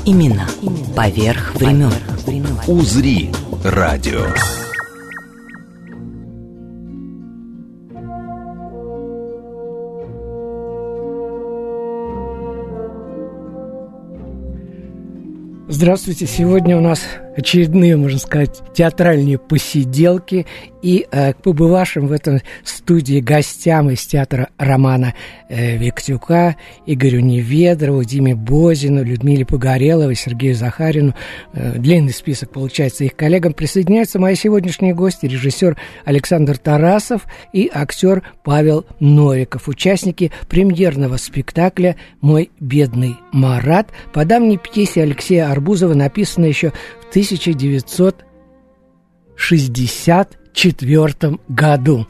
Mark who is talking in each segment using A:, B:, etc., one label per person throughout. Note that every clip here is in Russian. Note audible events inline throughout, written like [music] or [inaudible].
A: Баребруса
B: Именно поверх времен.
A: «Узри» радио.
C: Здравствуйте. Сегодня у нас очередные, можно сказать, театральные посиделки. И э, к побывавшим в этом студии гостям из театра Романа э, Виктюка, Игорю Неведрову, Диме Бозину, Людмиле Погореловой, Сергею Захарину, э, длинный список, получается, их коллегам, присоединяются мои сегодняшние гости, режиссер Александр Тарасов и актер Павел Новиков, участники премьерного спектакля «Мой бедный Марат» по давней пьесе Алексея Арбузова, написанной еще в 1964 году.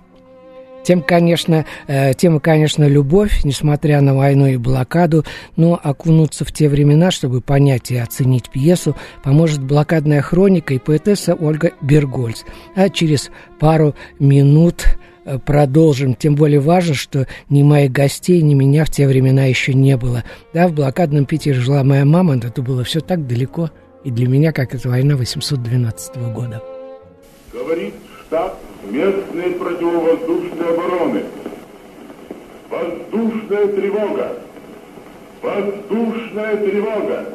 C: Тем, конечно, э, тема, конечно, любовь, несмотря на войну и блокаду, но окунуться в те времена, чтобы понять и оценить пьесу, поможет блокадная хроника и поэтесса Ольга Бергольц. А через пару минут э, продолжим. Тем более важно, что ни моих гостей, ни меня в те времена еще не было. Да, в блокадном Питере жила моя мама, но это было все так далеко – и для меня, как это война 812 года.
D: Говорит штаб местной противовоздушной обороны. Воздушная тревога! Воздушная тревога!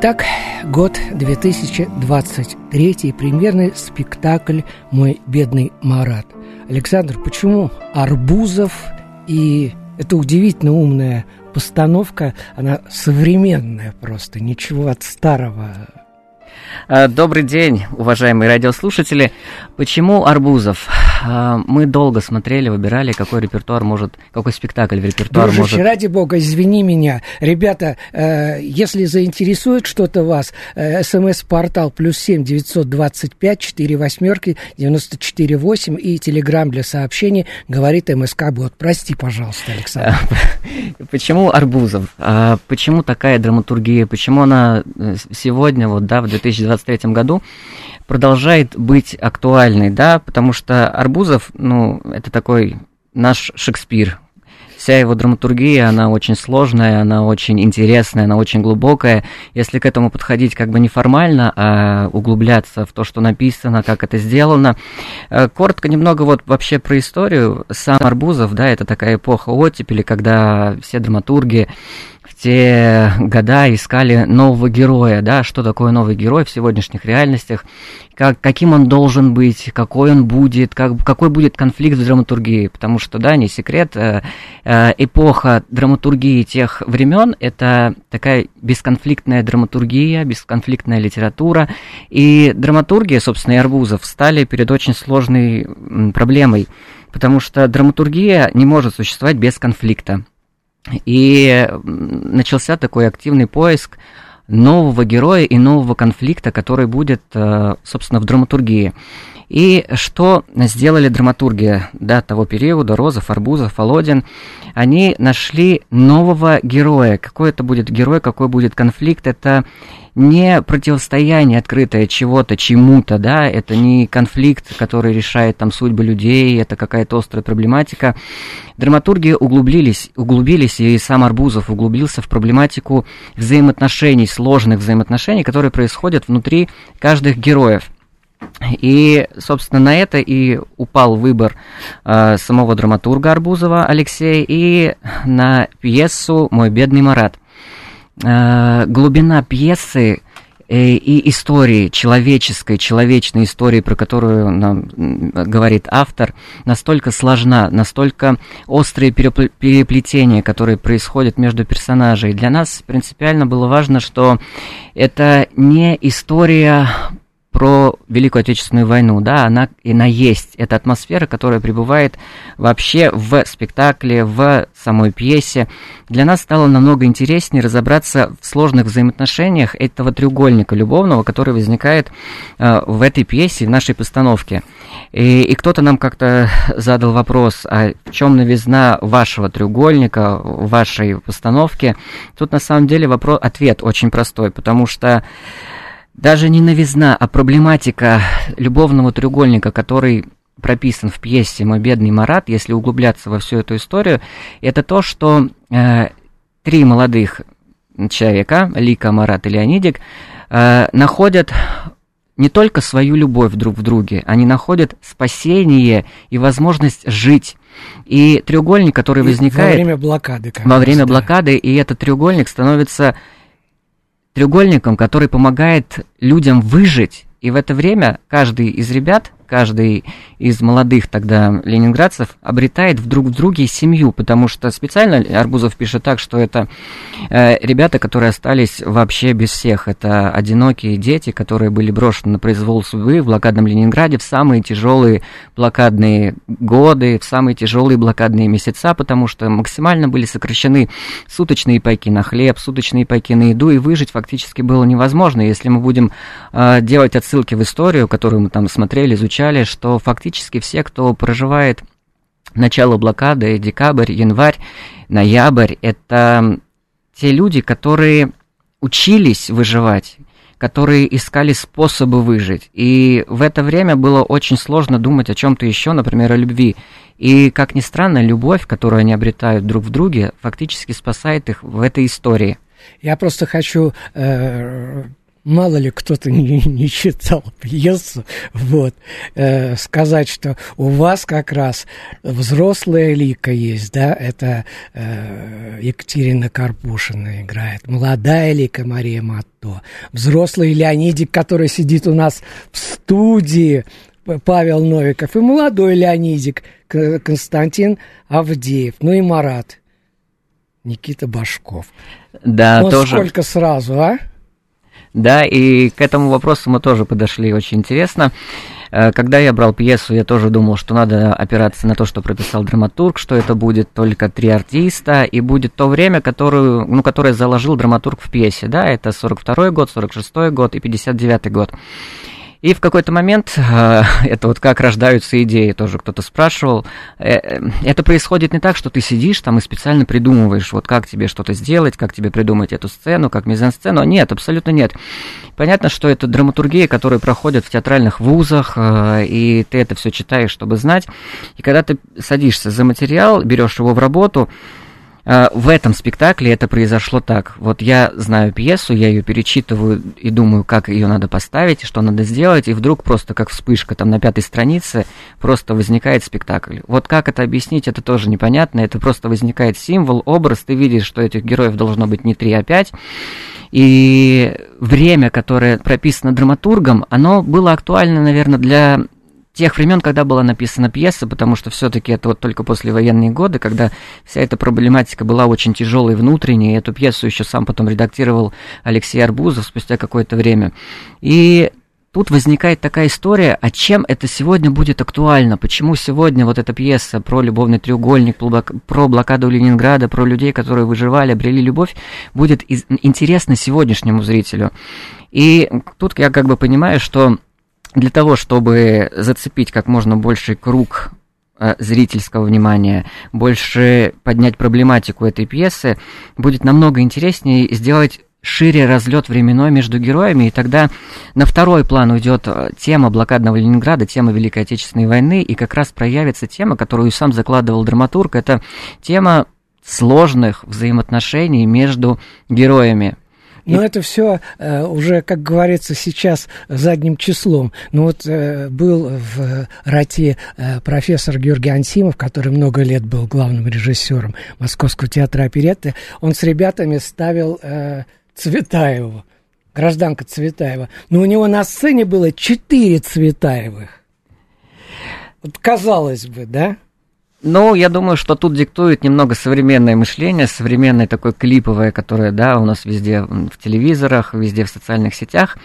C: Итак, год 2023, премьерный спектакль «Мой бедный Марат». Александр, почему Арбузов и это удивительно умная постановка, она современная просто, ничего от старого
E: Э, добрый день, уважаемые радиослушатели. Почему Арбузов? Э, мы долго смотрели, выбирали, какой репертуар может, какой спектакль в репертуар
C: Дружище,
E: может...
C: ради бога, извини меня. Ребята, э, если заинтересует что-то вас, смс-портал плюс семь девятьсот двадцать пять четыре восьмерки девяносто четыре восемь и телеграмм для сообщений говорит МСК Бот. Прости, пожалуйста, Александр. [laughs]
E: Почему Арбузов? Почему такая драматургия? Почему она сегодня, вот, да, в 2000 2023 году продолжает быть актуальной, да, потому что Арбузов, ну, это такой наш Шекспир, вся его драматургия, она очень сложная, она очень интересная, она очень глубокая. Если к этому подходить как бы неформально, а углубляться в то, что написано, как это сделано. Э, коротко немного вот вообще про историю. Сам Арбузов, да, это такая эпоха оттепели, когда все драматурги те года искали нового героя, да, что такое новый герой в сегодняшних реальностях, как, каким он должен быть, какой он будет, как, какой будет конфликт в драматургии, потому что, да, не секрет, э, э, эпоха драматургии тех времен – это такая бесконфликтная драматургия, бесконфликтная литература, и драматургия, собственно, и Арбузов стали перед очень сложной проблемой, потому что драматургия не может существовать без конфликта. И начался такой активный поиск нового героя и нового конфликта, который будет, э, собственно, в драматургии. И что сделали драматурги да, того периода, Розов, Арбузов, Володин? Они нашли нового героя. Какой это будет герой, какой будет конфликт, это не противостояние открытое чего-то, чему-то, да, это не конфликт, который решает там судьбы людей, это какая-то острая проблематика. Драматурги углубились, углубились, и сам Арбузов углубился в проблематику взаимоотношений, сложных взаимоотношений, которые происходят внутри каждых героев. И, собственно, на это и упал выбор э, самого драматурга Арбузова Алексея и на пьесу «Мой бедный Марат». Э, глубина пьесы э, и истории, человеческой, человечной истории, про которую нам говорит автор, настолько сложна, настолько острые переплетения, которые происходят между персонажей. Для нас принципиально было важно, что это не история про Великую Отечественную войну, да, она, она есть. Это атмосфера, которая пребывает вообще в спектакле, в самой пьесе. Для нас стало намного интереснее разобраться в сложных взаимоотношениях этого треугольника любовного, который возникает э, в этой пьесе, в нашей постановке. И, и кто-то нам как-то задал вопрос, а в чем новизна вашего треугольника, вашей постановки? Тут на самом деле вопрос, ответ очень простой, потому что даже не новизна, а проблематика любовного треугольника, который прописан в пьесе «Мой бедный Марат», если углубляться во всю эту историю, это то, что э, три молодых человека, Лика, Марат и Леонидик, э, находят не только свою любовь друг в друге, они находят спасение и возможность жить. И треугольник, который и возникает...
C: Во время блокады.
E: Во время да. блокады, и этот треугольник становится треугольником, который помогает людям выжить. И в это время каждый из ребят каждый из молодых тогда ленинградцев обретает вдруг в друге семью, потому что специально Арбузов пишет так, что это э, ребята, которые остались вообще без всех. Это одинокие дети, которые были брошены на произвол судьбы в блокадном Ленинграде в самые тяжелые блокадные годы, в самые тяжелые блокадные месяца, потому что максимально были сокращены суточные пайки на хлеб, суточные пайки на еду, и выжить фактически было невозможно. Если мы будем э, делать отсылки в историю, которую мы там смотрели, изучали, отмечали, что фактически все, кто проживает начало блокады, декабрь, январь, ноябрь, это те люди, которые учились выживать, которые искали способы выжить. И в это время было очень сложно думать о чем-то еще, например, о любви. И, как ни странно, любовь, которую они обретают друг в друге, фактически спасает их в этой истории.
C: Я просто хочу э, мало ли кто-то [laughs] не, не читал пьесу, вот, э, сказать, что у вас как раз взрослая лика есть, да, это э, Екатерина Карпушина играет, молодая лика Мария Матто, взрослый Леонидик, который сидит у нас в студии, Павел Новиков, и молодой Леонидик Константин Авдеев, ну и Марат Никита Башков.
E: Да,
C: ну,
E: тоже.
C: сколько сразу, а?
E: Да, и к этому вопросу мы тоже подошли очень интересно. Э, когда я брал пьесу, я тоже думал, что надо опираться на то, что прописал драматург, что это будет только три артиста, и будет то время, которое, ну, которое заложил драматург в пьесе, да, это 42 год, 46 год и 59 год. И в какой-то момент, э, [laughs] это вот как рождаются идеи, тоже кто-то спрашивал, э, э, это происходит не так, что ты сидишь там и специально придумываешь, вот как тебе что-то сделать, как тебе придумать эту сцену, как мизансцену. Нет, абсолютно нет. Понятно, что это драматургия, которая проходит в театральных вузах, и ты это все читаешь, чтобы знать. И когда ты садишься за материал, берешь его в работу, А, в этом спектакле это произошло так. Вот я знаю пьесу, я ее перечитываю и думаю, как ее надо поставить, что надо сделать, и вдруг просто как вспышка там на пятой странице просто возникает спектакль. Вот как это объяснить, это тоже непонятно, это просто возникает символ, образ, ты видишь, что этих героев должно быть не три, а пять, и время, которое прописано драматургом, оно было актуально, наверное, для тех времен, когда была написана пьеса, потому что все-таки это вот только послевоенные годы, когда вся эта проблематика была очень тяжелой внутренней, и эту пьесу еще сам потом редактировал Алексей Арбузов спустя какое-то время. И тут возникает такая история, а чем это сегодня будет актуально? Почему сегодня вот эта пьеса про любовный треугольник, про блокаду Ленинграда, про людей, которые выживали, обрели любовь, будет интересна сегодняшнему зрителю? И тут я как бы понимаю, что для того, чтобы зацепить как можно больший круг э, зрительского внимания, больше поднять проблематику этой пьесы, будет намного интереснее сделать шире разлет временной между героями, и тогда на второй план уйдет э, тема блокадного Ленинграда, тема Великой Отечественной войны, и как раз проявится тема, которую сам закладывал драматург, это тема сложных взаимоотношений между героями.
C: Но это все э, уже, как говорится, сейчас задним числом. Ну вот э, был в роте э, профессор Георгий Ансимов, который много лет был главным режиссером Московского театра оперетты. Он с ребятами ставил э, Цветаеву, гражданка Цветаева. Но у него на сцене было четыре Цветаевых. Вот казалось бы, да?
E: Ну, я думаю, что тут диктует немного современное мышление, современное такое клиповое, которое, да, у нас везде в телевизорах, везде в социальных сетях.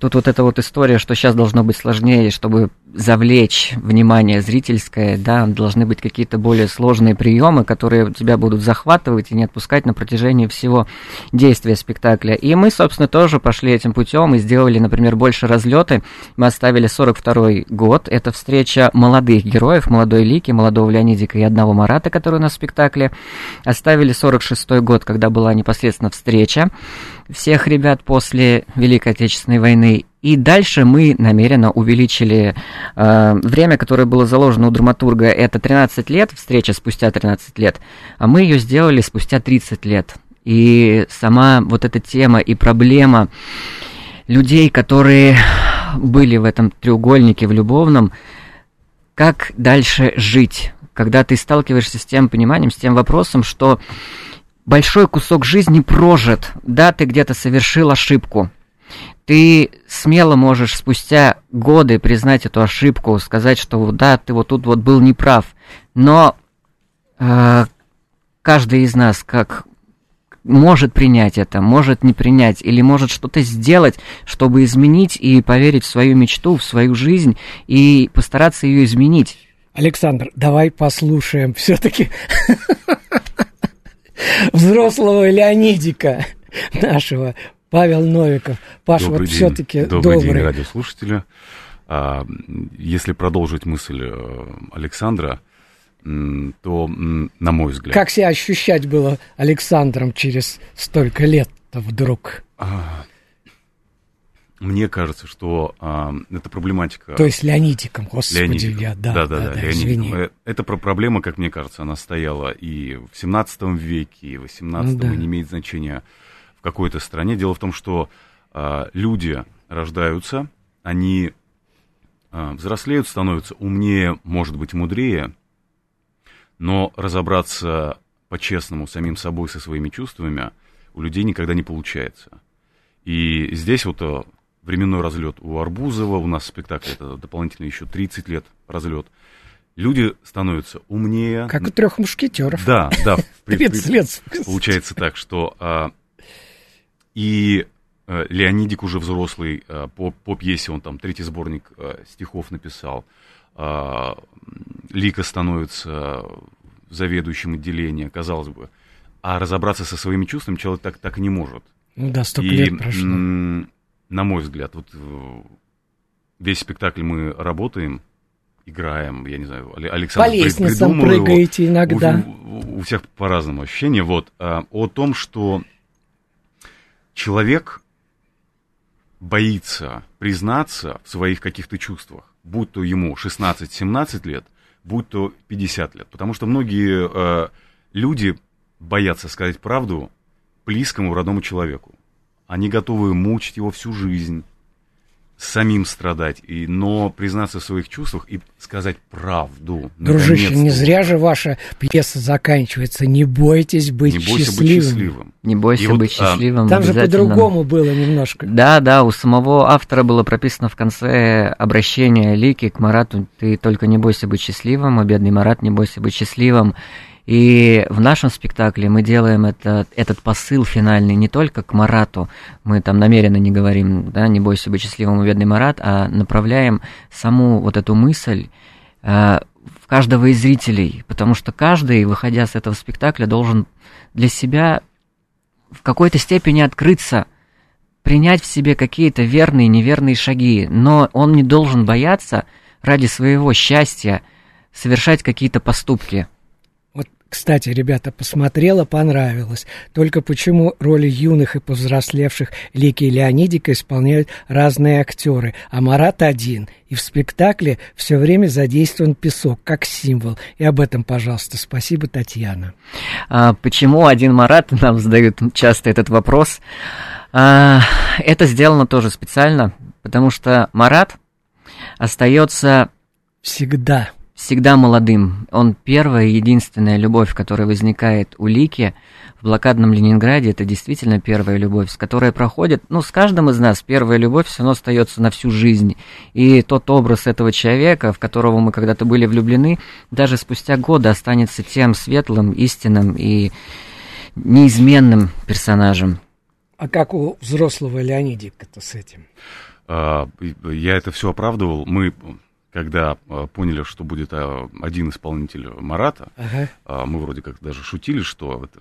E: Тут вот эта вот история, что сейчас должно быть сложнее, чтобы завлечь внимание зрительское, да, должны быть какие-то более сложные приемы, которые тебя будут захватывать и не отпускать на протяжении всего действия спектакля. И мы, собственно, тоже пошли этим путем и сделали, например, больше разлеты. Мы оставили 42 год. Это встреча молодых героев, молодой Лики, молодого Леонида Эдика и одного Марата, который у нас в спектакле. Оставили 46-й год, когда была непосредственно встреча всех ребят после Великой Отечественной войны. И дальше мы намеренно увеличили э, время, которое было заложено у драматурга. Это 13 лет, встреча спустя 13 лет, а мы ее сделали спустя 30 лет. И сама вот эта тема и проблема людей, которые были в этом треугольнике, в любовном, как дальше жить, когда ты сталкиваешься с тем пониманием, с тем вопросом, что большой кусок жизни прожит, да, ты где-то совершил ошибку, ты смело можешь спустя годы признать эту ошибку, сказать, что да, ты вот тут вот был неправ, но э, каждый из нас, как может принять это, может не принять, или может что-то сделать, чтобы изменить и поверить в свою мечту, в свою жизнь и постараться ее изменить.
C: Александр, давай послушаем все-таки [laughs] взрослого Леонидика нашего, Павел Новиков. Паша,
F: добрый
C: вот все-таки
F: добрый.
C: Добрый
F: день, радиослушатели. А, если продолжить мысль э, Александра, то, на мой взгляд...
C: Как себя ощущать было Александром через столько лет-то вдруг? А,
F: мне кажется, что а, эта проблематика...
C: То есть Леонидиком, господи,
F: Леонидиком.
C: я,
F: да, да, да, да, да Леонидиком. Э, это про проблема, как мне кажется, она стояла и в 17 веке, и в 18 ну, да. и не имеет значения в какой-то стране. Дело в том, что а, люди рождаются, они а, взрослеют, становятся умнее, может быть, мудрее, но разобраться по-честному самим собой, со своими чувствами у людей никогда не получается. И здесь вот э, временной разлет у Арбузова, у нас спектакль это дополнительно еще 30 лет разлет. Люди становятся умнее.
C: Как у трех мушкетеров.
F: Да, да. [laughs]
C: 30 лет. [laughs]
F: Получается так, что а, и а, Леонидик уже взрослый, а, по, по пьесе он там третий сборник а, стихов написал. А, Лика становится заведующим отделения, казалось бы. А разобраться со своими чувствами человек так, так и не может.
C: Ну да, столько и, лет прошло
F: на мой взгляд, вот э, весь спектакль мы работаем, играем, я не знаю, Александр
C: По лестницам прыгаете его. иногда.
F: У, у всех по-разному ощущения. Вот, а, о том, что человек боится признаться в своих каких-то чувствах, будь то ему 16-17 лет, будь то 50 лет. Потому что многие э, люди боятся сказать правду близкому родному человеку. Они готовы мучить его всю жизнь, самим страдать, и, но признаться в своих чувствах и сказать правду.
C: Дружище, не зря же ваша пьеса заканчивается. Не бойтесь быть
F: не бойся
C: счастливым.
F: Быть счастливым.
E: Не бойся
F: И
E: быть
F: вот, а,
E: счастливым.
C: Там же по-другому было немножко.
E: Да, да, у самого автора было прописано в конце обращения Лики к Марату, ты только не бойся быть счастливым, а бедный Марат, не бойся быть счастливым. И в нашем спектакле мы делаем это, этот посыл финальный не только к Марату, мы там намеренно не говорим, да, не бойся быть счастливым, а бедный Марат, а направляем саму вот эту мысль э, в каждого из зрителей, потому что каждый, выходя с этого спектакля, должен для себя в какой-то степени открыться, принять в себе какие-то верные и неверные шаги, но он не должен бояться ради своего счастья совершать какие-то поступки.
C: Кстати, ребята, посмотрела, понравилось. Только почему роли юных и повзрослевших Лики и Леонидика исполняют разные актеры, а Марат один. И в спектакле все время задействован песок, как символ. И об этом, пожалуйста, спасибо, Татьяна.
E: А, почему один Марат, нам задают часто этот вопрос. А, это сделано тоже специально, потому что Марат остается
C: Всегда.
E: Всегда молодым. Он первая и единственная любовь, которая возникает у Лики в блокадном Ленинграде. Это действительно первая любовь, с которой проходит, ну, с каждым из нас первая любовь все равно остается на всю жизнь. И тот образ этого человека, в которого мы когда-то были влюблены, даже спустя годы останется тем светлым, истинным и неизменным персонажем.
C: А как у взрослого Леонидика-то с этим?
F: А, Я это все оправдывал. Мы, когда а, поняли, что будет а, один исполнитель Марата,
C: Ага.
F: а, мы вроде как даже шутили, что это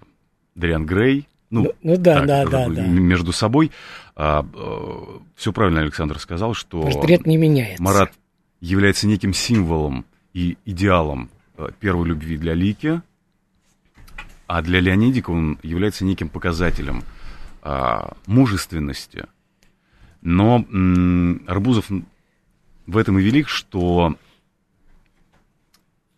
F: Дриан Грей. Ну,
C: Ну- ну да,
F: так,
C: да, да, да.
F: Между собой. все правильно Александр сказал, что
C: Портрет не меняется.
F: Марат является неким символом и идеалом э, первой любви для Лики, а для Леонидика он является неким показателем а, мужественности. Но м, Арбузов в этом и велик, что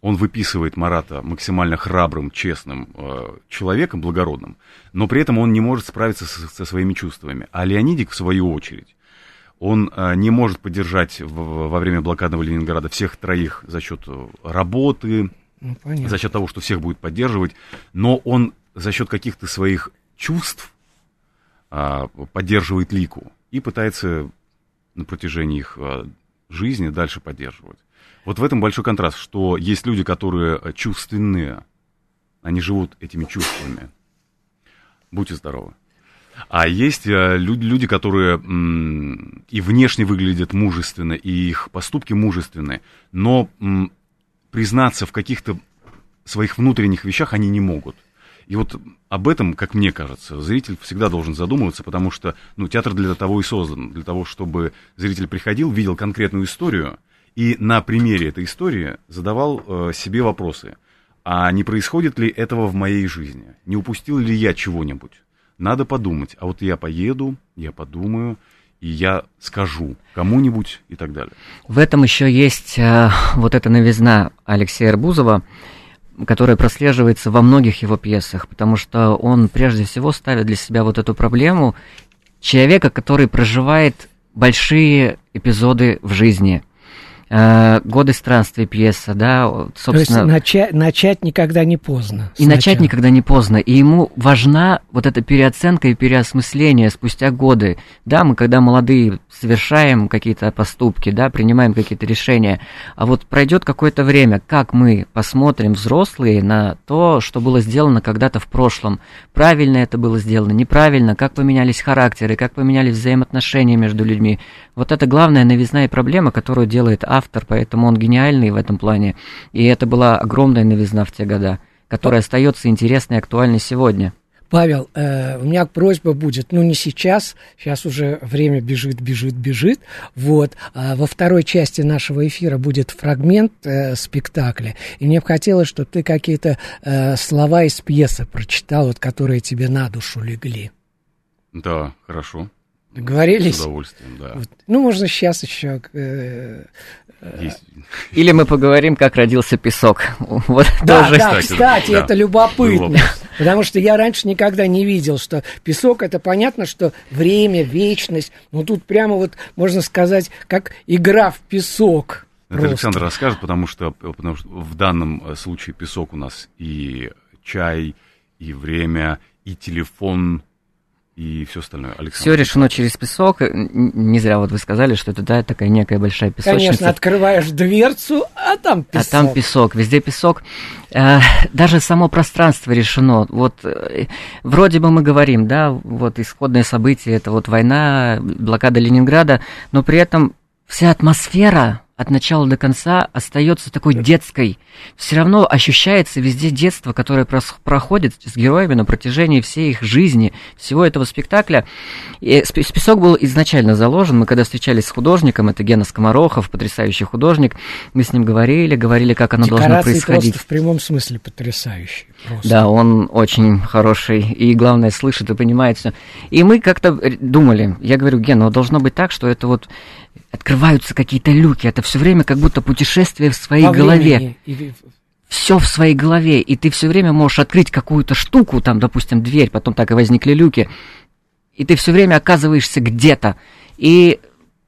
F: он выписывает Марата максимально храбрым, честным э, человеком, благородным, но при этом он не может справиться со, со своими чувствами. А Леонидик, в свою очередь, он э, не может поддержать в- во время блокадного Ленинграда всех троих за счет э, работы,
C: Ну, понятно.
F: за счет того, что всех будет поддерживать, но он за счет каких-то своих чувств а, поддерживает лику и пытается на протяжении их а, жизни дальше поддерживать. Вот в этом большой контраст, что есть люди, которые а, чувственные, они живут этими чувствами. Будьте здоровы. А есть а, люди, которые и внешне выглядят мужественно, и их поступки мужественны, но признаться в каких-то своих внутренних вещах они не могут. И вот об этом, как мне кажется, зритель всегда должен задумываться, потому что ну, театр для того и создан, для того, чтобы зритель приходил, видел конкретную историю и на примере этой истории задавал э, себе вопросы. А не происходит ли этого в моей жизни? Не упустил ли я чего-нибудь? Надо подумать. А вот я поеду, я подумаю, и я скажу кому-нибудь и так далее.
E: В этом еще есть э, вот эта новизна Алексея Арбузова, которая прослеживается во многих его пьесах, потому что он прежде всего ставит для себя вот эту проблему человека, который проживает большие эпизоды в жизни. Э, Годы странствий пьеса, да, вот,
C: То есть
E: собственно.
C: начать, начать никогда не поздно.
E: И начать никогда не поздно. И ему важна вот эта переоценка и переосмысление спустя годы. Да, мы когда молодые совершаем какие-то поступки, да, принимаем какие-то решения. А вот пройдет какое-то время, как мы посмотрим взрослые на то, что было сделано когда-то в прошлом. Правильно это было сделано, неправильно, как поменялись характеры, как поменялись взаимоотношения между людьми. Вот это главная новизна и проблема, которую делает автор, поэтому он гениальный в этом плане. И это была огромная новизна в те года, которая остается интересной и актуальной сегодня.
C: Павел, э, у меня просьба будет, ну не сейчас, сейчас уже время бежит, бежит, бежит, вот, а во второй части нашего эфира будет фрагмент э, спектакля, и мне бы хотелось, чтобы ты какие-то э, слова из пьесы прочитал, вот, которые тебе на душу легли.
F: Да, хорошо.
C: Договорились?
F: С удовольствием, да.
C: Вот. Ну, можно сейчас еще... э,
F: Есть.
E: Или мы поговорим, как родился песок. Вот
C: Да,
E: тоже.
C: да,
F: кстати,
C: кстати,
F: да.
C: это любопытно.
F: Был вопрос.
C: Потому что я раньше никогда не видел, что песок это понятно, что время, вечность. Но тут прямо вот можно сказать, как игра в песок.
F: Это просто. Александр расскажет, потому что, потому что в данном э, случае песок у нас и чай, и время, и телефон, и все остальное.
E: Александр. Все решено через песок. Не зря вот вы сказали, что это да, такая некая большая песочница.
C: Конечно, открываешь дверцу, а там песок.
E: А там песок, везде песок. Э, даже само пространство решено. Вот э, вроде бы мы говорим, да, вот исходное событие, это вот война, блокада Ленинграда, но при этом вся атмосфера от начала до конца остается такой детской. Все равно ощущается везде детство, которое проходит с героями на протяжении всей их жизни, всего этого спектакля. И список был изначально заложен. Мы когда встречались с художником, это Гена Скоморохов, потрясающий художник, мы с ним говорили, говорили, как оно
C: Декорации
E: должно происходить.
C: просто в прямом смысле потрясающие. Просто.
E: Да, он очень хороший, и главное, слышит и понимает все. И мы как-то думали, я говорю, Ген, ну должно быть так, что это вот открываются какие-то люки, это все время как будто путешествие в своей По голове. Или... Все в своей голове, и ты все время можешь открыть какую-то штуку, там, допустим, дверь, потом так и возникли люки, и ты все время оказываешься где-то. И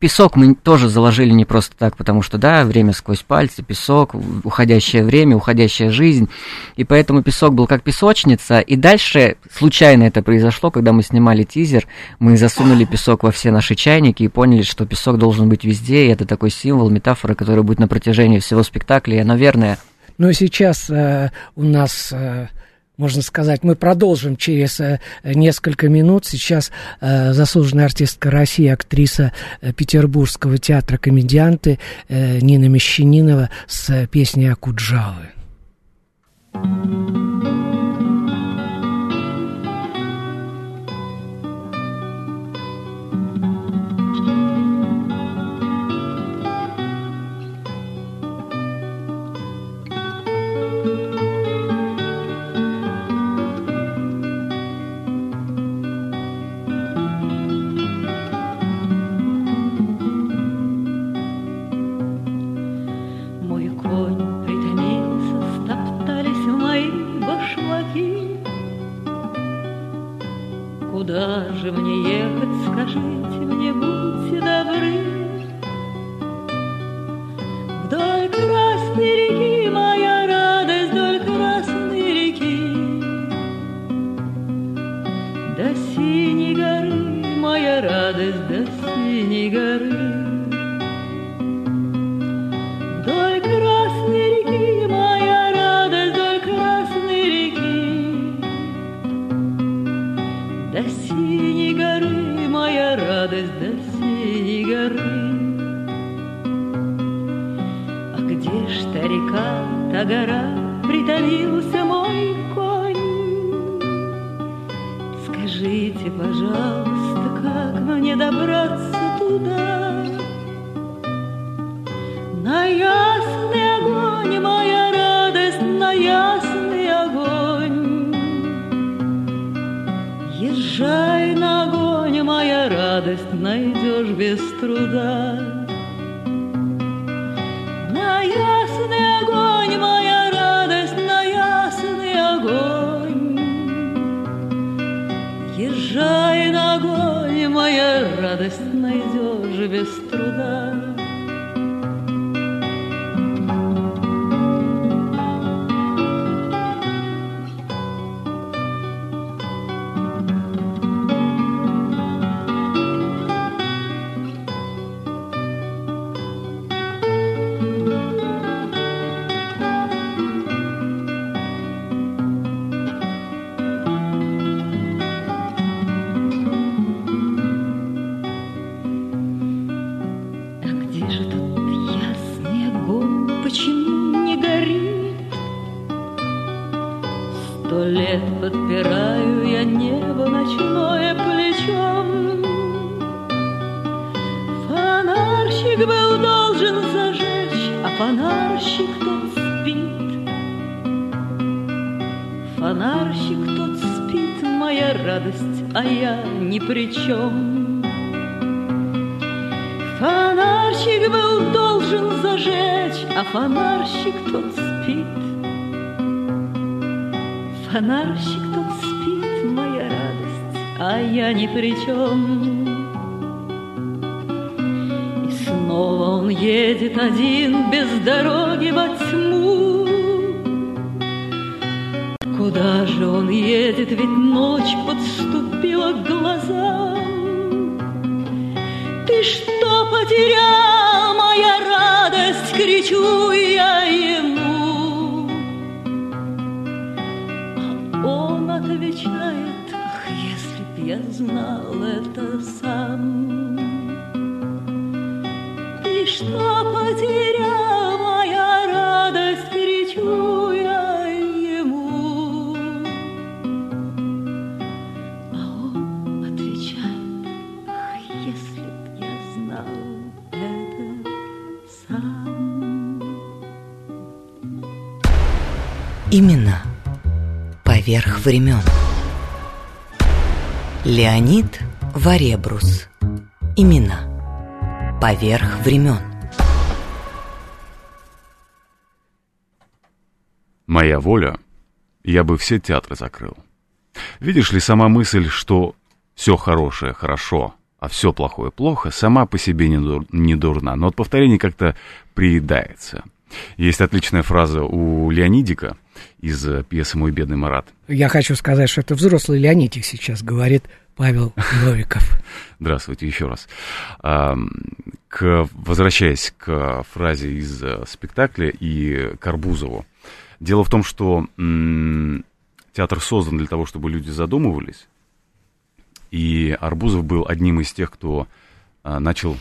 E: Песок мы тоже заложили не просто так, потому что, да, время сквозь пальцы, песок, уходящее время, уходящая жизнь. И поэтому песок был как песочница. И дальше случайно это произошло, когда мы снимали тизер, мы засунули песок во все наши чайники и поняли, что песок должен быть везде, и это такой символ, метафора, которая будет на протяжении всего спектакля, и она верная.
C: Ну, сейчас э, у нас... Э можно сказать. Мы продолжим через э, несколько минут. Сейчас э, заслуженная артистка России, актриса э, Петербургского театра комедианты Нина Мещанинова с песней Акуджавы. thank you
G: фонарщик тот
B: You. Времен. Леонид Варебрус. Имена поверх времен.
F: Моя воля, я бы все театры закрыл. Видишь ли, сама мысль, что все хорошее хорошо, а все плохое плохо, сама по себе не, дур, не дурна, но от повторения как-то приедается. Есть отличная фраза у Леонидика из пьесы «Мой бедный Марат».
C: Я хочу сказать, что это взрослый Леонидик сейчас говорит Павел Новиков. [laughs]
F: Здравствуйте еще раз. К, возвращаясь к фразе из э, спектакля и к Арбузову. Дело в том, что театр создан для того, чтобы люди задумывались. И Арбузов был одним из тех, кто а, начал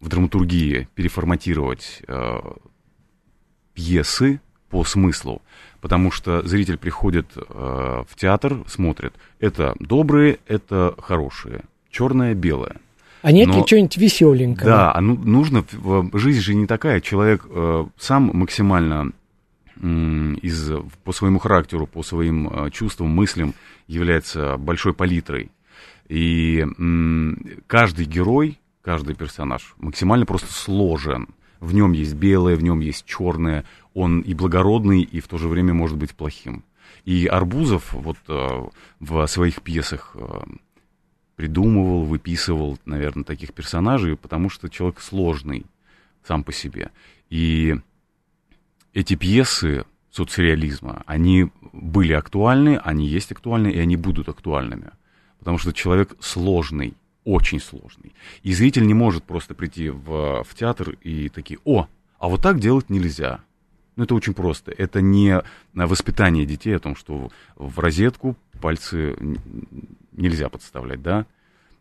F: в драматургии переформатировать пьесы по смыслу. Потому что зритель приходит а, в театр, смотрит. Это добрые, это хорошие. Черное, белое.
C: А нет Но, ли чего-нибудь веселенького?
F: Да, а ну, нужно, жизнь же не такая, человек э, сам максимально э, из, по своему характеру, по своим э, чувствам, мыслям является большой палитрой. И э, каждый герой, каждый персонаж максимально просто сложен. В нем есть белое, в нем есть черное, он и благородный, и в то же время может быть плохим. И Арбузов вот э, в своих пьесах э, придумывал, выписывал, наверное, таких персонажей, потому что человек сложный сам по себе. И эти пьесы соцреализма, они были актуальны, они есть актуальны, и они будут актуальными. Потому что человек сложный, очень сложный. И зритель не может просто прийти в, в театр и такие, о, а вот так делать нельзя. Ну, это очень просто. Это не воспитание детей о том, что в розетку пальцы нельзя подставлять, да.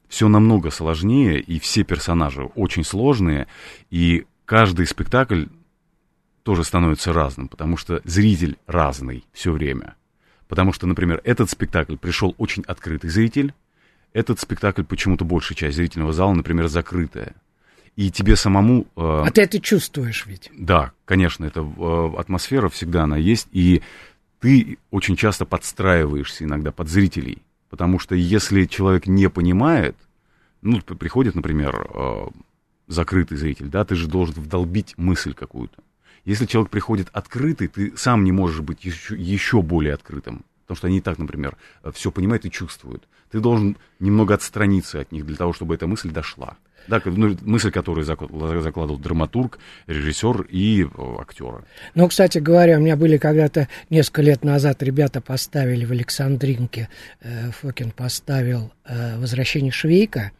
F: Все намного сложнее, и все персонажи очень сложные, и каждый спектакль тоже становится разным, потому что зритель разный все время. Потому что, например, этот спектакль пришел очень открытый зритель, этот спектакль почему-то большая часть зрительного зала, например, закрытая. И тебе самому...
C: Э, а ты это чувствуешь ведь?
F: Да, конечно, это э, атмосфера всегда она есть, и ты очень часто подстраиваешься иногда под зрителей. Потому что если человек не понимает, ну, приходит, например, э, закрытый зритель, да, ты же должен вдолбить мысль какую-то. Если человек приходит открытый, ты сам не можешь быть еще, еще более открытым. Потому что они и так, например, все понимают и чувствуют. Ты должен немного отстраниться от них для того, чтобы эта мысль дошла. Да, ну, мысль, которую закладывал драматург, режиссер и э, актеры.
C: Ну, кстати говоря, у меня были когда-то несколько лет назад ребята поставили в Александринке, э, Фокин поставил э, «Возвращение Швейка»,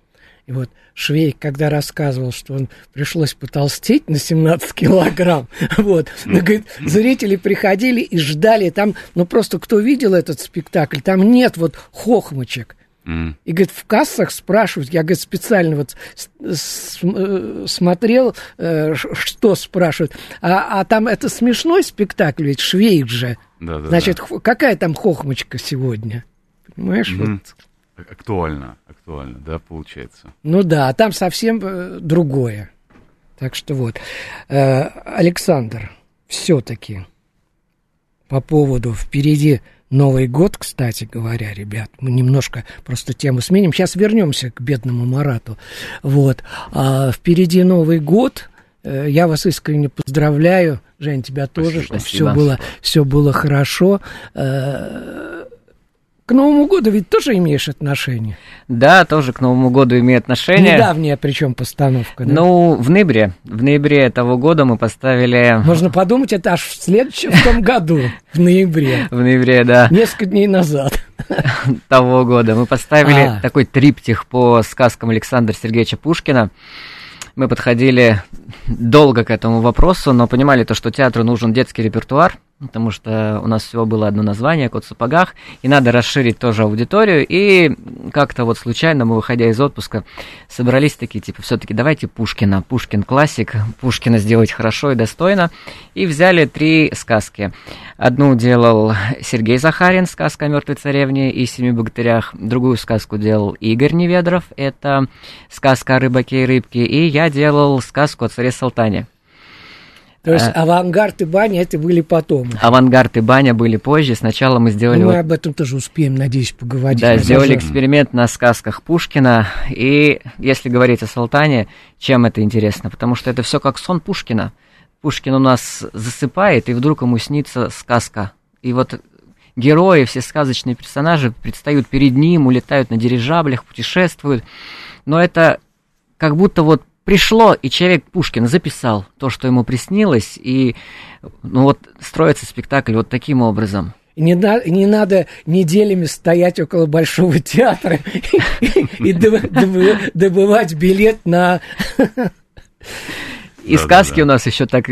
C: и вот Швейк, когда рассказывал, что он пришлось потолстеть на 17 килограмм, [laughs] вот, ну, говорит, зрители приходили и ждали, там, ну, просто кто видел этот спектакль, там нет вот хохмочек, Mm. И, говорит, в кассах спрашивают, я, говорит, специально вот э, смотрел, э, что спрашивают, а, а там это смешной спектакль, ведь Швейк же. Да, да, Значит, да. какая там хохмочка сегодня? Понимаешь? Mm.
F: Вот. Актуально, актуально, да, получается.
C: Ну да, а там совсем э, другое. Так что вот. Александр, все-таки по поводу впереди Новый год, кстати говоря, ребят, мы немножко просто тему сменим. Сейчас вернемся к бедному Марату. Вот. А впереди Новый год. Э, я вас искренне поздравляю. Жень, тебя тоже, чтобы все было, все было хорошо. К Новому году ведь тоже имеешь отношение?
E: Да, тоже к Новому году имеет отношение.
C: Недавняя причем постановка, да?
E: Ну, в ноябре. В ноябре этого года мы поставили...
C: Можно подумать, это аж в следующем в том году, в ноябре.
E: В ноябре, да.
C: Несколько дней назад. [laughs]
E: Того года. Мы поставили а. такой триптих по сказкам Александра Сергеевича Пушкина мы подходили долго к этому вопросу, но понимали то, что театру нужен детский репертуар, потому что у нас всего было одно название «Кот в сапогах», и надо расширить тоже аудиторию, и как-то вот случайно мы, выходя из отпуска, собрались такие, типа, все-таки давайте Пушкина, Пушкин классик, Пушкина сделать хорошо и достойно, и взяли три сказки. Одну делал Сергей Захарин, сказка о мертвой царевне и семи богатырях, другую сказку делал Игорь Неведров, это сказка о рыбаке и рыбке, и я делал сказку о царе Салтане.
C: То есть а... авангард и баня это были потом.
E: Авангард и баня были позже. Сначала мы сделали.
C: Ну, мы вот... об этом тоже успеем, надеюсь, поговорить.
E: Да, сделали тоже... эксперимент на сказках Пушкина. И если говорить о Салтане, чем это интересно? Потому что это все как сон Пушкина. Пушкин у нас засыпает, и вдруг ему снится сказка. И вот герои, все сказочные персонажи предстают перед ним, улетают на дирижаблях, путешествуют. Но это как будто вот пришло, и человек Пушкин записал то, что ему приснилось, и ну вот строится спектакль вот таким образом.
C: Не, на, не надо неделями стоять около Большого театра [laughs] и добывать билет на... [laughs]
E: И сказки у нас еще так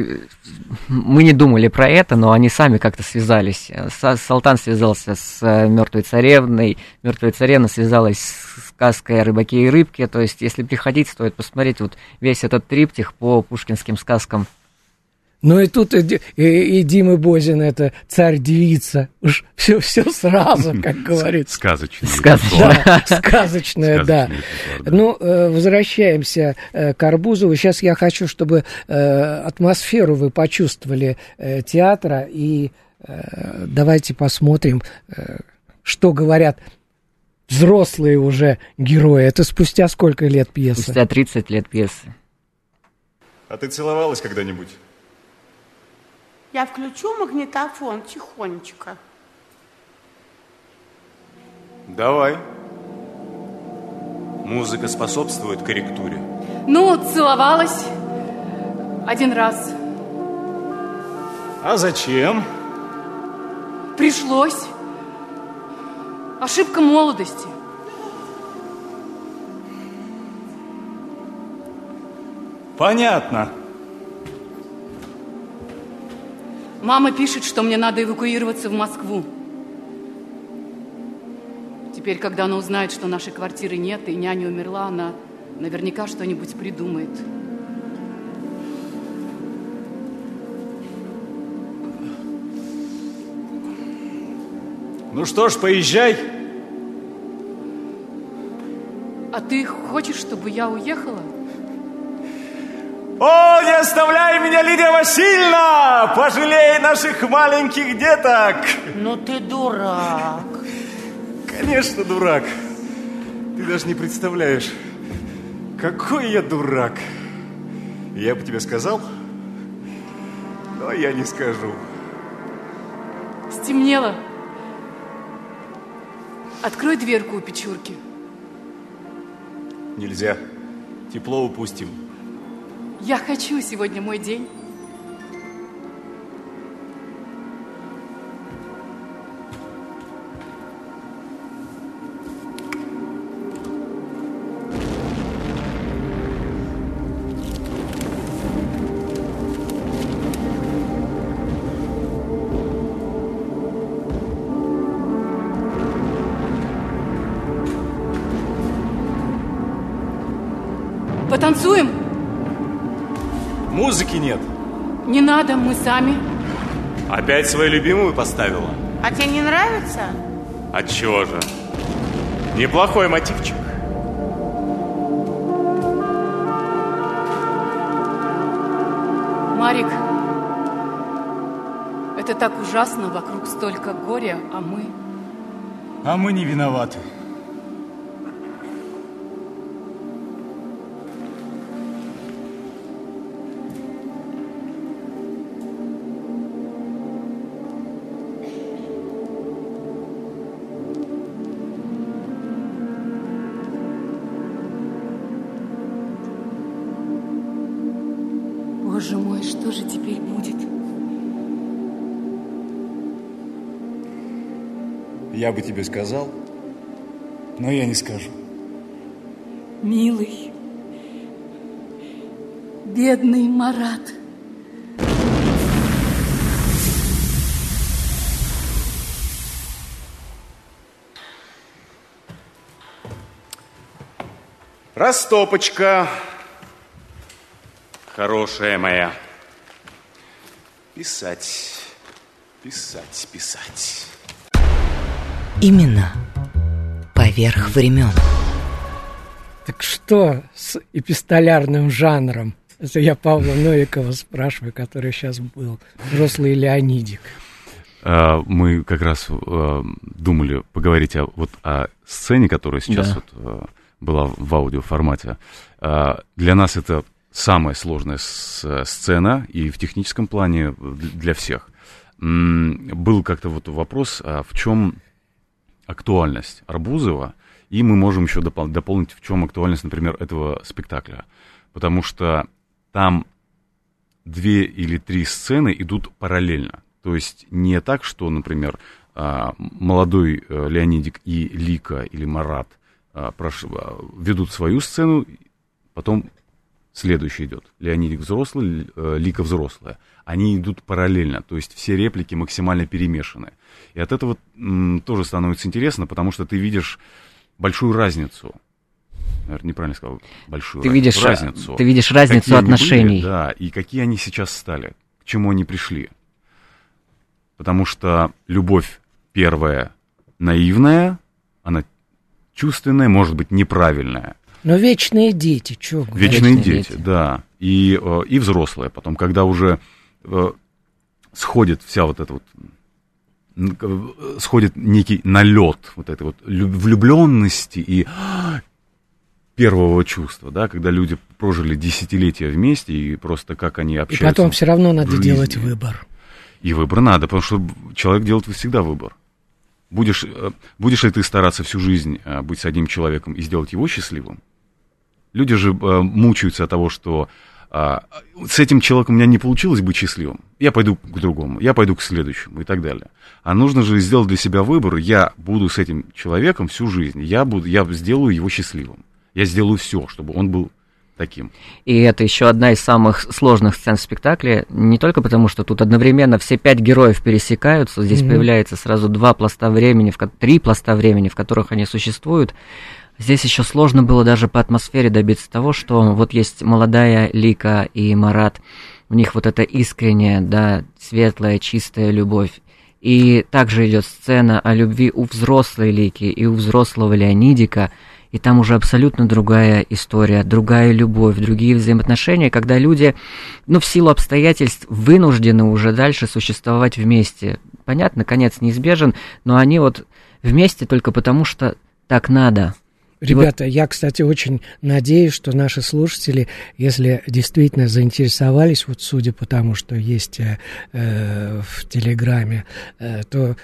E: мы не думали про это, но они сами как-то связались. Салтан связался с э, мертвой царевной, мертвая царевна связалась с сказкой о рыбаке и рыбке. То есть, если приходить, стоит посмотреть вот весь этот триптих по пушкинским сказкам.
C: Ну и тут и, и, и Дима Бозин, это царь-девица. Уж все, все сразу, как говорится.
F: Сказочное.
C: Сказочное, да, сказочное, да. Ну, э, возвращаемся э, к Арбузову. Сейчас я хочу, чтобы э, атмосферу вы почувствовали театра. И давайте посмотрим, что говорят взрослые уже герои. Это спустя сколько лет пьесы?
E: Спустя 30 лет пьесы.
H: А ты целовалась когда-нибудь?
I: Я включу магнитофон тихонечко.
H: Давай. Музыка способствует корректуре.
J: Ну, целовалась один раз.
H: А зачем?
J: Пришлось. Ошибка молодости.
H: Понятно.
J: Мама пишет, что мне надо эвакуироваться в Москву. Теперь, когда она узнает, что нашей квартиры нет и няня умерла, она наверняка что-нибудь придумает.
H: Ну что ж, поезжай.
J: А ты хочешь, чтобы я уехала?
H: О, не оставляй меня, Лидия Васильевна! Пожалей наших маленьких деток!
I: Ну ты дурак.
H: Конечно, дурак. Ты даже не представляешь, какой я дурак. Я бы тебе сказал, но я не скажу.
J: Стемнело. Открой дверку у печурки.
H: Нельзя. Тепло упустим.
J: Я хочу, сегодня мой день. Сами.
H: Опять свою любимую поставила?
I: А тебе не нравится?
H: Отчего же? Неплохой мотивчик.
J: Марик, это так ужасно, вокруг столько горя, а мы...
H: А мы не виноваты. Бы тебе сказал, но я не скажу.
G: Милый, бедный Марат.
H: Растопочка. Хорошая моя. Писать, писать, писать.
B: Именно поверх времен.
C: Так что с эпистолярным жанром? Это я Павла Новикова спрашиваю, который сейчас был. Взрослый Леонидик.
F: А, мы как раз а, думали поговорить о, вот, о сцене, которая сейчас да. вот, а, была в аудиоформате. Для нас это самая сложная сцена и в техническом плане для всех. Был как-то вот вопрос, в чем актуальность Арбузова, и мы можем еще допол- дополнить, в чем актуальность, например, этого спектакля. Потому что там две или три сцены идут параллельно. То есть не так, что, например, молодой э, Леонидик и Лика или Марат – а. А, ведут свою сцену, потом следующий идет. Леонидик взрослый, э, Лика взрослая. Они идут параллельно, то есть все реплики максимально перемешаны. И от этого м, тоже становится интересно, потому что ты видишь большую разницу. Наверное, неправильно сказал, большую
E: ты
F: разницу.
E: Видишь,
F: разницу.
E: Ты видишь разницу какие отношений.
F: Были, да, и какие они сейчас стали, к чему они пришли. Потому что любовь первая наивная, она чувственное, может быть, неправильное.
C: Но вечные дети, что
F: Вечные, вечные дети, дети, да. И, э, и взрослые потом, когда уже э, сходит вся вот эта вот сходит некий налет вот этой вот влюбленности и первого чувства, да, когда люди прожили десятилетия вместе и просто как они общаются.
C: И потом все равно надо делать выбор.
F: И выбор надо, потому что человек делает всегда выбор. Будешь, э, будешь ли ты стараться всю жизнь быть с одним человеком и сделать его счастливым? Люди же э, мучаются от того, что а, с этим человеком у меня не получилось быть счастливым, я пойду к другому, я пойду к следующему и так далее. А нужно же сделать для себя выбор, я буду с этим человеком всю жизнь, я, буду, я сделаю его счастливым. Я сделаю все, чтобы он был таким.
E: И это еще одна из самых сложных сцен в спектакле, не только потому, что тут одновременно все пять героев пересекаются, здесь mm-hmm. появляется сразу два пласта времени, в, три пласта времени, в которых они существуют. Здесь еще сложно было даже по атмосфере добиться того, что вот есть молодая Лика и Марат, у них вот эта искренняя, да, светлая, чистая любовь. И также идет сцена о любви у взрослой Лики и у взрослого Леонидика – и там уже абсолютно другая история, другая любовь, другие взаимоотношения, когда люди, ну, в силу обстоятельств вынуждены уже дальше существовать вместе. Понятно, конец неизбежен, но они вот вместе только потому, что так надо.
C: Ребята, вот... я, кстати, очень надеюсь, что наши слушатели, если действительно заинтересовались, вот судя по тому, что есть э, э в Телеграме, э, то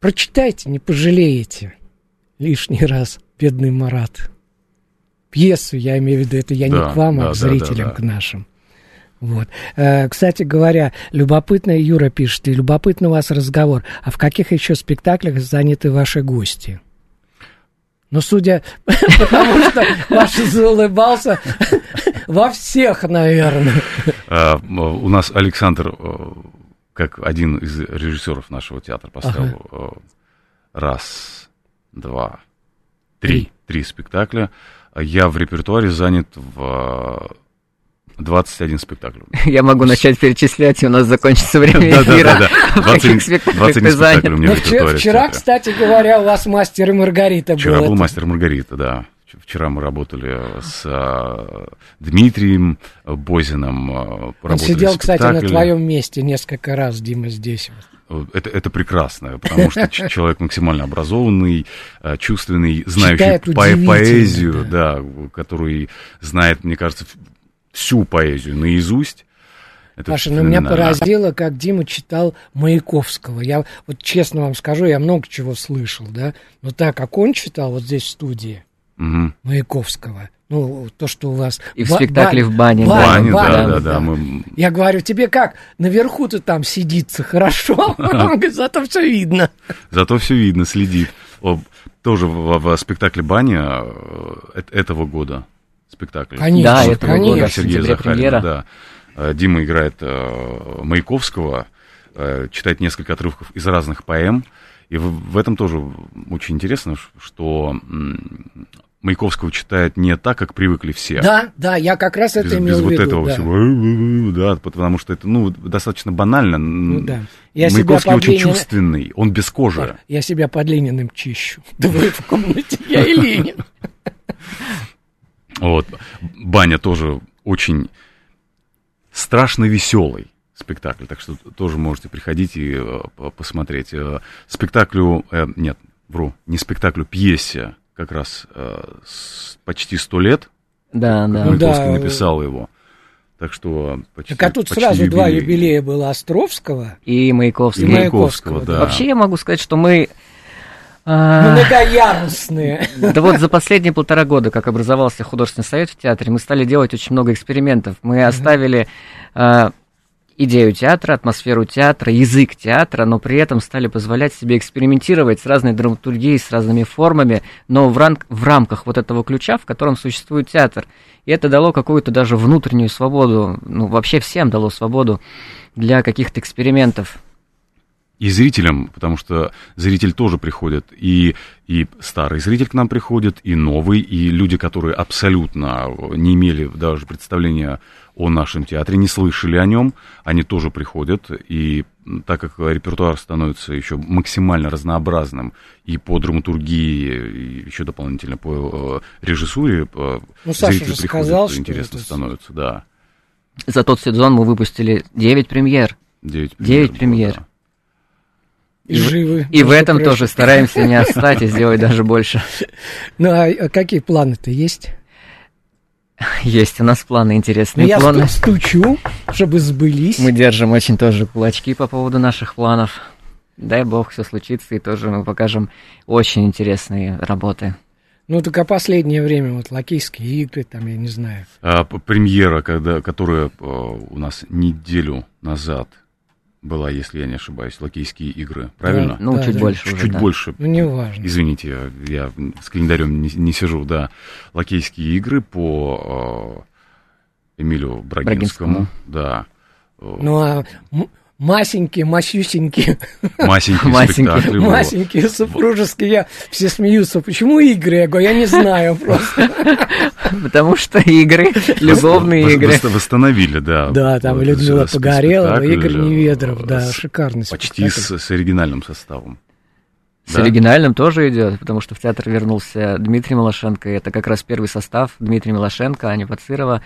C: прочитайте, не пожалеете лишний раз бедный Марат. Пьесу, я имею в виду, это я да, не к вам, да, а к зрителям, да, да, да. к нашим. Вот. Э, кстати говоря, любопытно, Юра пишет, и любопытно у вас разговор. А в каких еще спектаклях заняты ваши гости? Ну, судя [laughs] потому что Паша заулыбался, [laughs] во всех, наверное.
F: А, у нас Александр, э, как один из режиссеров нашего театра, поставил. Э, раз, два, Три. Три спектакля. Я в репертуаре занят в 21 спектакль. [laughs]
E: Я могу начать перечислять, и у нас закончится время [laughs] эфира. Да, да, да. 20,
F: спектаклей у меня репертуаре.
C: Вчера, кстати говоря, у вас мастер и Маргарита
F: был. Вчера был мастер и Маргарита, да. Вчера мы работали с а, Дмитрием Бозиным. А,
C: Он сидел, кстати, на твоем месте несколько раз, Дима, здесь.
F: Это, это прекрасно, потому что человек максимально образованный, э, чувственный, знающий по поэзию, да. да, который знает, мне кажется, всю поэзию наизусть.
C: Это Паша, ну меня поразило, как Дима читал Маяковского. Я вот честно вам скажу, я много чего слышал, да, но так как он читал вот здесь в студии угу. Маяковского, ну, то, что у вас...
E: И в спектакле в бане.
F: Бане, да, да, да. Мы...
C: Я говорю, тебе как? Наверху-то там сидится хорошо, [laughs] зато все видно.
F: Зато все видно, следит. Тоже в спектакле «Баня» этого года спектакль.
C: Конечно,
E: да, это
F: года Сергея Захарина, да. Э, Дима играет э, Маяковского, э, читает несколько отрывков из разных поэм. И в, в этом тоже очень интересно, что Маяковского читает не так, как привыкли все.
C: Да, да, я как раз это
F: без,
C: имел
F: без
C: в
F: вот
C: виду.
F: этого
C: да.
F: всего, да, потому что это, ну, достаточно банально.
C: Ну, да. Я
F: Маяковский
C: себя
F: очень
C: Ленина...
F: чувственный, он без кожи.
C: Я себя под Лениным чищу. [laughs] Да вы в комнате, я и [laughs] Ленин.
F: Вот. Баня тоже очень страшно веселый спектакль, так что тоже можете приходить и э, посмотреть. Э, спектаклю, э, нет, вру, не спектаклю, пьесе как раз э, с почти сто лет.
E: Да, да.
F: Маяковский
C: да.
F: написал его. Так что почти,
C: Так а тут
F: почти
C: сразу два
F: юбилей.
C: юбилея было Островского
E: И Маяковский.
F: И Маяковского, да.
E: Вообще я могу сказать, что мы... а,
C: многоярусные.
E: Да вот за последние полтора года, как образовался художественный совет в театре, мы стали делать очень много экспериментов. Мы оставили а, идею театра, атмосферу театра, язык театра, но при этом стали позволять себе экспериментировать с разной драматургией, с разными формами, но в, рам- в рамках вот этого ключа, в котором существует театр. И это дало какую-то даже внутреннюю свободу, ну вообще всем дало свободу для каких-то экспериментов.
F: И зрителям, потому что зритель тоже приходит, и, и старый зритель к нам приходит, и новый, и люди, которые абсолютно не имели даже представления о нашем театре, не слышали о нем, они тоже приходят, и так как репертуар становится еще максимально разнообразным и по драматургии, и еще дополнительно по э, режиссуре, э,
C: Ну,
F: зритель приходит,
C: сказал, что
F: интересно
C: это-
F: становится, да.
E: За тот сезон мы выпустили 9 премьер.
F: Девять
E: Девять
F: было,
E: премьер.
F: да.
C: И живы.
E: И в этом
C: прочим.
E: тоже стараемся не отстать и [laughs] сделать даже больше.
C: Ну, а а какие планы-то есть?
E: Есть у нас планы
C: Ну,
E: интересные.
C: я
E: планы.
C: сту- стучу, чтобы сбылись.
E: Мы держим очень тоже кулачки по поводу наших планов. Дай бог, все случится, и тоже мы покажем очень интересные работы.
C: Ну, только последнее время, вот, лакейские игры, там, я не знаю.
F: А, премьера, когда, которая э, у нас неделю назад была, если я не ошибаюсь, лакейские игры, правильно?
E: Ну,
C: Да,
E: чуть
C: да.
E: больше уже,
F: Чуть
E: да.
F: больше.
C: Ну, неважно.
F: Извините, я, с календарем не, не сижу, да. Лакейские игры по э, Эмилю Брагинскому,
E: Брагинскому.
F: да. Э,
C: Ну, а масенькие, масюсенькие,
F: спектакль. был.
C: масенькие, супружеские, я, все смеются. Почему игры? Я говорю, я не знаю просто.
E: Потому что игры, любовные игры.
F: вос- Восстановили, да.
C: Да, там Людмила Погорелова, Игорь Неведров,
F: э,
C: да,
F: с-
C: шикарный
F: Почти с, с оригинальным составом.
E: С
F: Да?
E: оригинальным тоже идет, потому что в театр вернулся Дмитрий Малашенко. и Это как раз первый состав. Дмитрий Малашенко, Аня Пацирова,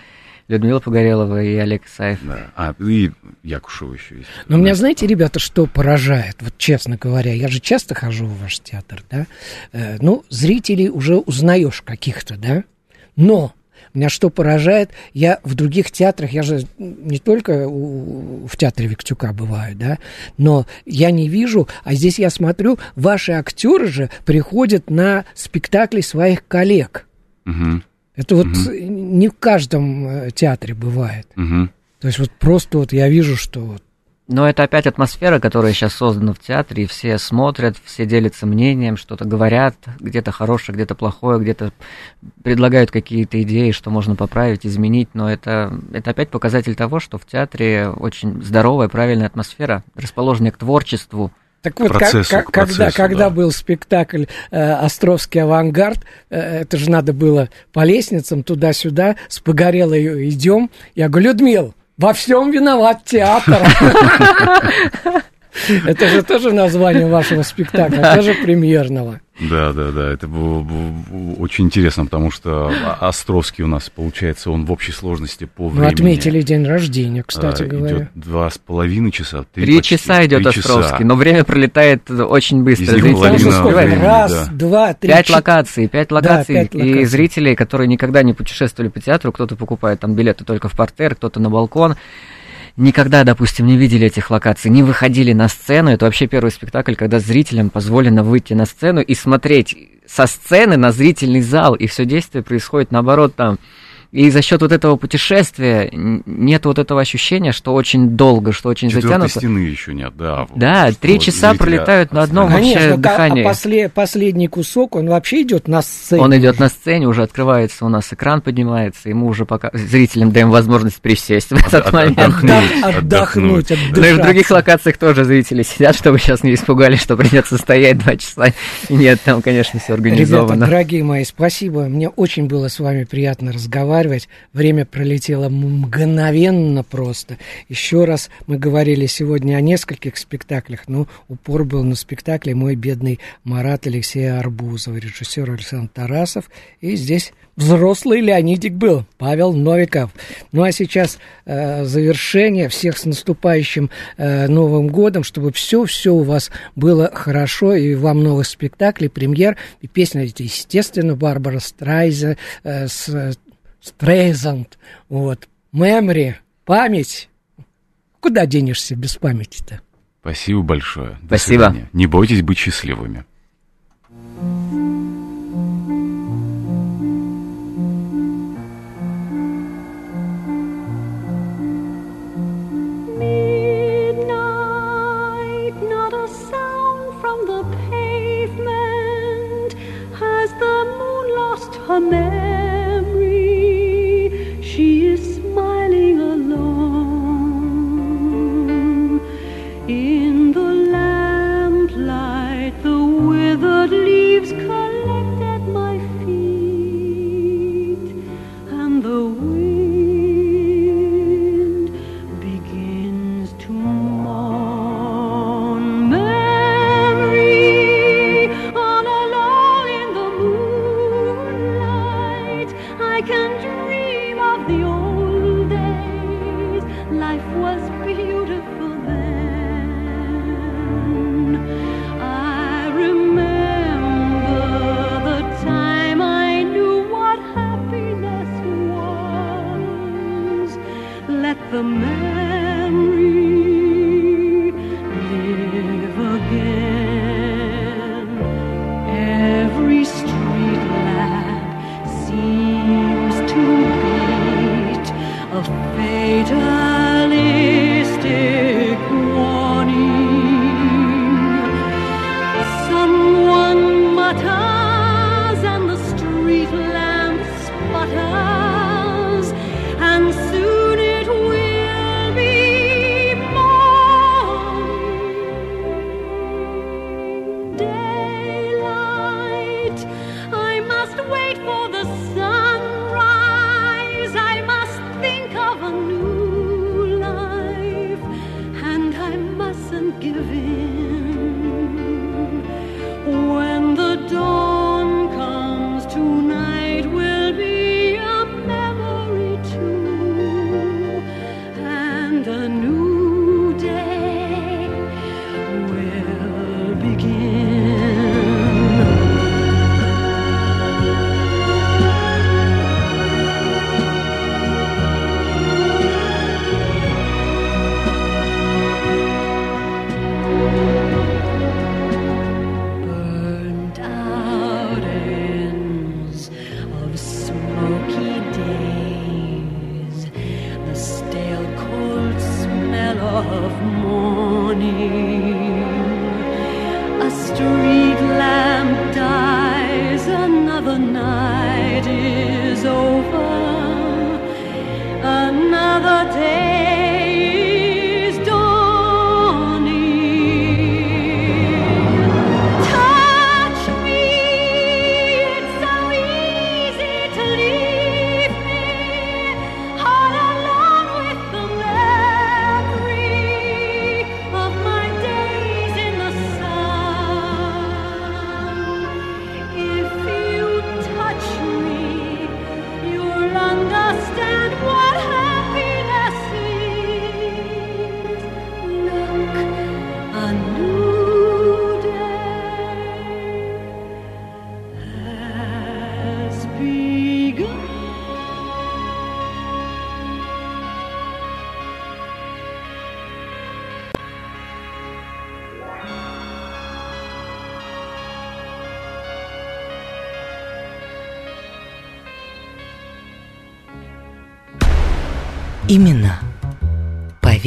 E: Людмила Погорелова и Олег Исаев.
F: Да. А, и Якушева еще есть.
C: Но меня, знаете, ребята, что поражает, вот честно говоря, я же часто хожу в ваш театр, да, Э, ну, зрителей уже узнаешь каких-то, да, но меня что поражает, я в других театрах, я же не только у- в театре Виктюка бываю, да, но я не вижу, а здесь я смотрю, ваши актеры же приходят на спектакли своих коллег.
F: Мгм,
C: Это вот не в каждом э, театре бывает.
F: мгм.
C: То есть вот просто вот я вижу, что вот
E: Но это опять атмосфера, которая сейчас создана в театре, и все смотрят, все делятся мнением, что-то говорят, где-то хорошее, где-то плохое, где-то предлагают какие-то идеи, что можно поправить, изменить, но это, это опять показатель того, что в театре очень здоровая, правильная атмосфера, расположенная к творчеству.
C: Так вот, как-
F: процессу,
C: как-
F: к
C: когда,
F: процессу,
C: когда
F: да.
C: был спектакль э, «Островский авангард», э, это же надо было по лестницам туда-сюда, с погорелой идем. Я говорю, Людмил, во всем виноват театр. [laughs] [laughs] Это же тоже название вашего спектакля, тоже премьерного.
F: Да, да, да, это было, было очень интересно, потому что Островский у нас, получается, он в общей сложности по
C: Мы
F: времени.
C: Ну, отметили день рождения, кстати
F: а,
C: говоря.
F: Идет два с половиной часа. Три,
E: Три
F: почти,
E: часа идет
F: три часа.
E: Островский, но время пролетает очень быстро.
F: Из них половина времени,
C: Раз,
F: да.
C: два, три,
E: Пять локаций, пять локаций.
C: пять локаций.
E: И зрители, которые никогда не путешествовали по театру, кто-то покупает там билеты только в портер, кто-то на балкон. Никогда, допустим, не видели этих локаций, не выходили на сцену. Это вообще первый спектакль, когда зрителям позволено выйти на сцену и смотреть со сцены на зрительный зал, и все действие происходит наоборот там и за счет вот этого путешествия нет вот этого ощущения, что очень долго, что очень
F: Четвертой
E: затянуто.
F: стены еще нет, да.
E: Да, три часа пролетают на одном
C: Конечно,
E: вообще дыхании.
C: А после, последний кусок, он вообще идет на сцене.
E: Он идет на сцене, уже открывается у нас экран поднимается, ему уже пока зрителям даем возможность присесть в этот
F: От-
E: момент.
F: отдохнуть,
C: Отдохнуть,
E: Ну и в других локациях тоже зрители сидят, чтобы сейчас не испугались, что придется стоять два часа. Нет, там, конечно, все
C: Ребята,
E: организовано.
C: дорогие мои, спасибо. Мне очень было с вами приятно разговаривать. Время пролетело мгновенно просто. Еще раз мы говорили сегодня о нескольких спектаклях, но упор был на спектакле «Мой бедный Марат» Алексея Арбузова, режиссер Александр Тарасов. И здесь взрослый Леонидик был, Павел Новиков. Ну а сейчас э, завершение. Всех с наступающим э, Новым годом, чтобы все-все у вас было хорошо, и вам новых спектаклей, премьер, и песня, естественно, Барбара Страйза, э, с, Стрейзанд, вот, Мемори, память. Куда денешься без памяти-то?
F: Спасибо большое. До
E: Спасибо.
F: свидания. Не бойтесь быть счастливыми.
G: Midnight,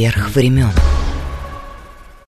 B: Поверх времен.